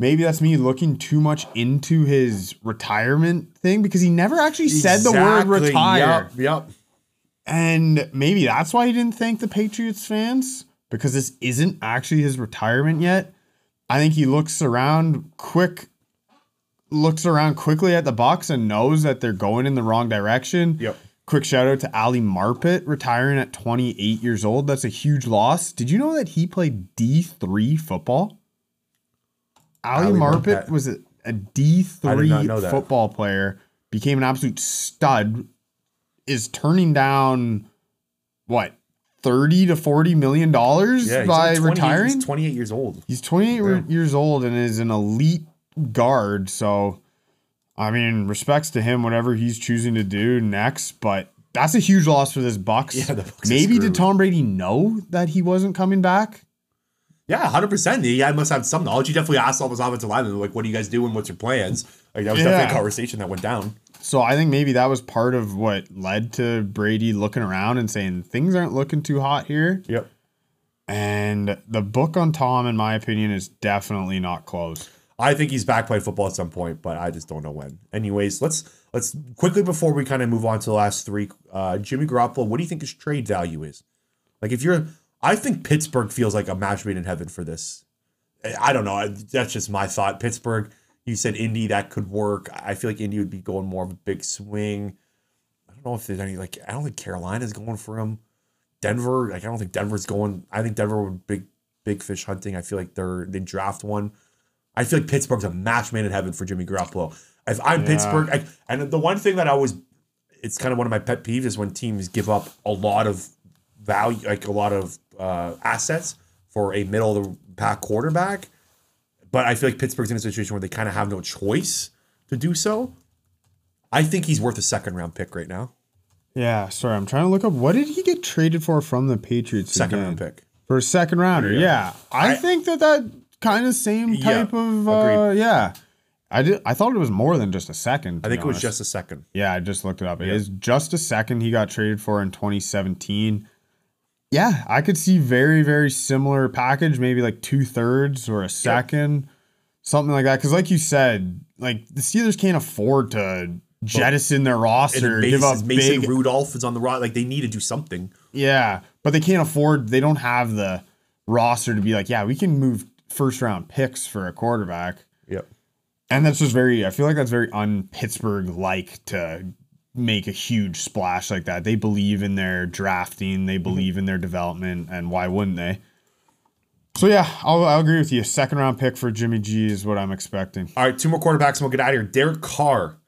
maybe that's me looking too much into his retirement thing because he never actually said the word retire. Yep. yep. And maybe that's why he didn't thank the Patriots fans because this isn't actually his retirement yet. I think he looks around quick looks around quickly at the Bucs and knows that they're going in the wrong direction. Yep. Quick shout out to Ali Marpet retiring at 28 years old. That's a huge loss. Did you know that he played D3 football? Ali Ali Marpet was a, a I did not D3 football player, became an absolute stud, is turning down what 30 to 40 million dollars Yeah, by only 28 retiring. He's 28 years old. He's 28 Yeah. years old and is an elite guard. So, I mean, respects to him, whatever he's choosing to do next. But that's a huge loss for this Bucs. Yeah, the Bucs Maybe did. Tom Brady know that he wasn't coming back? Yeah, hundred percent. He must have some knowledge. He definitely asked all his offensive linemen, like, "What are you guys doing? What's your plans?" Like that was definitely a conversation that went down. So I think maybe that was part of what led to Brady looking around and saying things aren't looking too hot here. Yep. And the book on Tom, in my opinion, is definitely not closed. I think he's back playing football at some point, but I just don't know when. Anyways, let's let's quickly before we kind of move on to the last three. Uh, Jimmy Garoppolo, what do you think his trade value is? Like, if you're, I think Pittsburgh feels like a match made in heaven for this. I- I don't know. That's just my thought. Pittsburgh. You said Indy that could work. I feel like Indy would be going more of a big swing. I don't know if there's any like. I don't think Carolina's going for him. Denver, like I don't think Denver's going. I think Denver would big big fish hunting. I feel like they're they draft one. I feel like Pittsburgh's a match made in heaven for Jimmy Garoppolo. If I'm Yeah. Pittsburgh, I, and the one thing that I always, it's kind of one of my pet peeves is when teams give up a lot of value, like a lot of uh, assets for a middle of the pack quarterback. But I feel like Pittsburgh's in a situation where they kind of have no choice to do so. I think he's worth a second round pick right now. Yeah, sorry, I'm trying to look up what did he get traded for from the Patriots? Second again? round pick. for a second rounder. Yeah, I, I- think that that kind of same Yeah, type of uh, yeah. I did. I thought it was more than just a second. I think it was just a second. Yeah, I just looked it up. It is just a second he got traded for in 2017. Yeah, I could see very, very similar package, maybe like two thirds or a second, something like that. Because, like you said, like the Steelers can't afford to jettison their roster, give up Mason big. Rudolph is on the rock. Like they need to do something. Yeah, but they can't afford. They don't have the roster to be like, yeah, we can move first round picks for a quarterback. Yep. And that's just very, I feel like that's very un Pittsburgh like to make a huge splash like that. They believe in their drafting, they believe in their development, and why wouldn't they? So, yeah, I'll, I'll agree with you. Second round pick for Jimmy G is what I'm expecting. All right, two more quarterbacks and we'll get out of here. Derek Carr.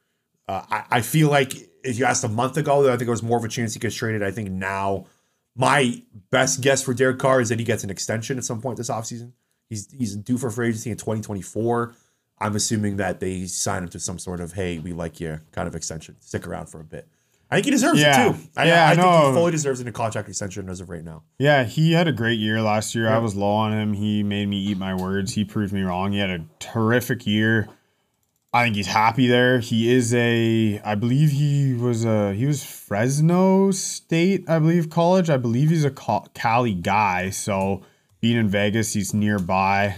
Uh, I, I feel like if you asked a month ago, I think it was more of a chance he gets traded. I think now my best guess for Derek Carr is that he gets an extension at some point this offseason. He's he's due for free agency in 2024. I'm assuming that they sign him to some sort of hey, we like you kind of extension. Stick around for a bit. I think he deserves Yeah. it too. I, Yeah, I, I think know. he fully deserves in a contract extension as of right now. Yeah, he had a great year last year. I was low on him. He made me eat my words. He proved me wrong. He had a terrific year. I think he's happy there. He is a I believe he was a he was Fresno State, I believe college. I believe he's a Cali guy, so being in Vegas, he's nearby.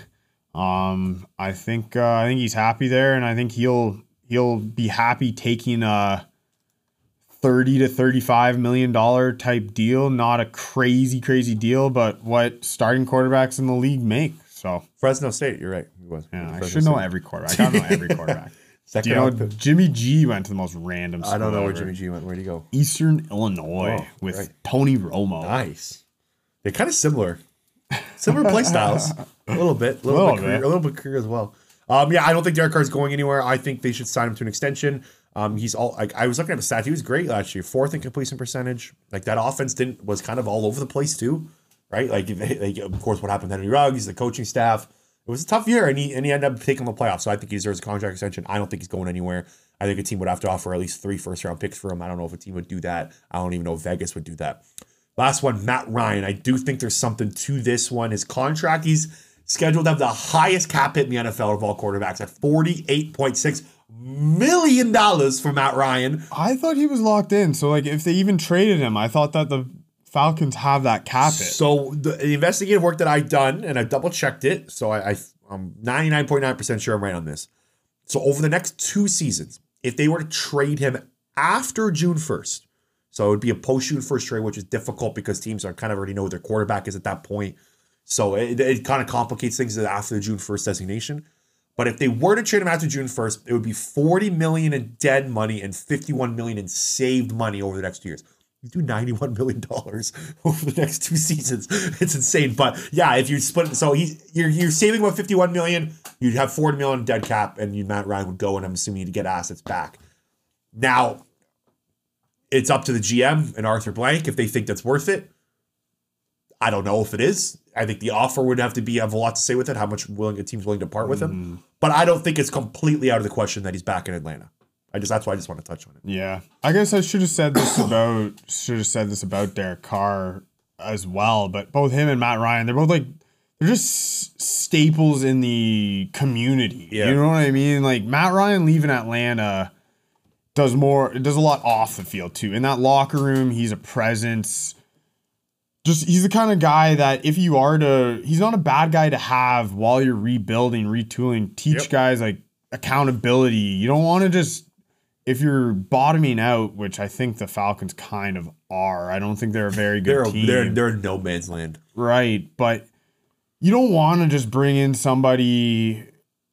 Um I think uh, I think he's happy there and I think he'll he'll be happy taking a 30 to 35 million dollar type deal not a crazy crazy deal but what starting quarterbacks in the league make so Fresno State, you're right. He was. yeah i should know every quarterback i know every quarterback Second do you know pick. jimmy g went to the most random I don't know where. Jimmy G went. Where'd he go? eastern illinois Oh, with right. tony romo Nice. They're kind of similar. Similar play styles. A little bit. A little, Little bit, career, bit. a little bit career as well. Um, yeah, I don't think Derek Carr's going anywhere. I think they should sign him to an extension. Um, he's all like I was looking at the stats. He was great last year. Fourth in completion percentage. Like that offense didn't was kind of all over the place too, right? Like, like of course what happened to Henry Ruggs, the coaching staff. It was a tough year, and he and he ended up taking the playoffs. So I think he deserves a contract extension. I don't think he's going anywhere. I think a team would have to offer at least three first round picks for him. I don't know if a team would do that. I don't even know if Vegas would do that. Last one, Matt Ryan. I do think there's something to this one. His contract, he's scheduled to have the highest cap hit in the NFL of all quarterbacks at $48.6 million for Matt Ryan. i thought he was locked in so like if they even traded him i thought that the falcons have that cap hit So the, the investigative work that I've done, and I double checked it, so I, I I'm 99.9% sure I'm right on this. So over the next two seasons, if they were to trade him after June 1st, so it would be a post June 1st trade, which is difficult because teams are kind of already know their quarterback is at that point. So it, it kind of complicates things after the June 1st designation. But if they were to trade him after June 1st, it would be 40 million in dead money and 51 million in saved money over the next two years. You do ninety-one million dollars over the next two seasons. It's insane. But yeah, if you split it, so he's you're you're saving about fifty-one million. You'd have forty million dead cap, and you Matt Ryan would go, and I'm assuming to get assets back. Now, it's up to the GM and Arthur Blank if they think that's worth it. I don't know if it is. I think the offer would have to be have a lot to say with it. How much willing a team's willing to part with him, mm. but I don't think it's completely out of the question that he's back in Atlanta. I just that's why I just want to touch on it. Yeah, I guess I should have said this about should have said this about Derek Carr as well. But both him and Matt Ryan, they're both like they're just staples in the community. Yeah. You know what I mean? Like Matt Ryan leaving Atlanta does more. It does a lot off the field too. In that locker room, he's a presence. Just he's the kind of guy that if you are to, he's not a bad guy to have while you're rebuilding, retooling. Teach Yep. guys like accountability. You don't want to just if you're bottoming out, which I think the Falcons kind of are. I don't think they're a very good They're team. they're they're no man's land. Right, but you don't want to just bring in somebody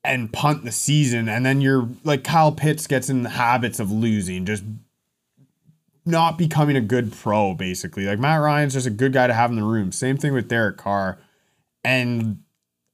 and punt the season, and then you're like Kyle Pitts gets in the habits of losing, just not becoming a good pro. Basically, like Matt Ryan's just a good guy to have in the room. Same thing with Derek Carr, and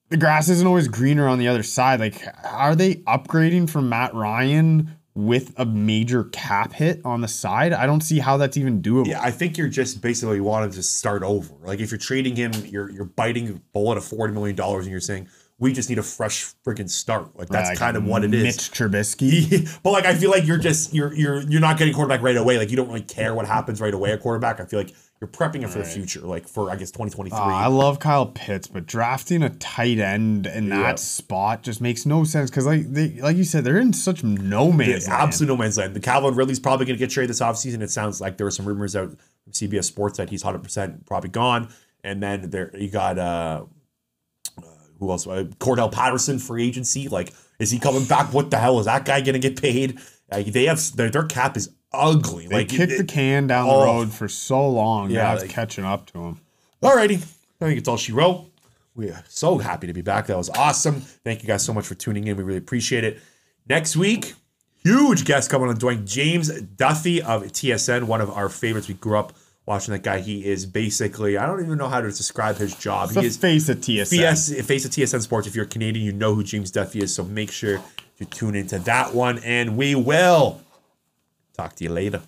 the grass isn't always greener on the other side. Like, are they upgrading from Matt Ryan? With a major cap hit on the side, I don't see how that's even doable. Yeah, I think you're just basically wanting to start over. Like if you're trading him, you're you're biting a bullet of forty million dollars, and you're saying we just need a fresh freaking start. Like that's Like kind of what it is. Mitch Trubisky. but like I feel like you're just you're you're you're not getting quarterback right away. Like you don't really care what happens right away at quarterback. I feel like you're prepping it for the future, like for I guess 2023. Oh, I love Kyle Pitts, but drafting a tight end in Yeah. that spot just makes no sense because, like, they, like you said, they're in such no man's land. Absolute no man's land. The Calvin Ridley's probably going to get traded this offseason. It sounds like there were some rumors out from CBS Sports that he's 100% probably gone. And then there you got uh, uh who else? Uh, Cordarrelle Patterson free agency. Like, is he coming back? What the hell is that guy going to get paid? Like, they have their, their cap is ugly. They like, kicked it- the can down oh. the road for so long. Yeah, like- catching up to him. Alrighty. I think it's all she wrote. We are so happy to be back. That was awesome. Thank you guys so much for tuning in. We really appreciate it. Next week, huge guest coming on doing James Duthie of TSN, one of our favorites. We grew up watching that guy. He is basically, I don't even know how to describe his job. He is face of TSN. yes, face of TSN Sports. If you're Canadian, you know who James Duthie is. So make sure to tune into that one. And we will talk to you later.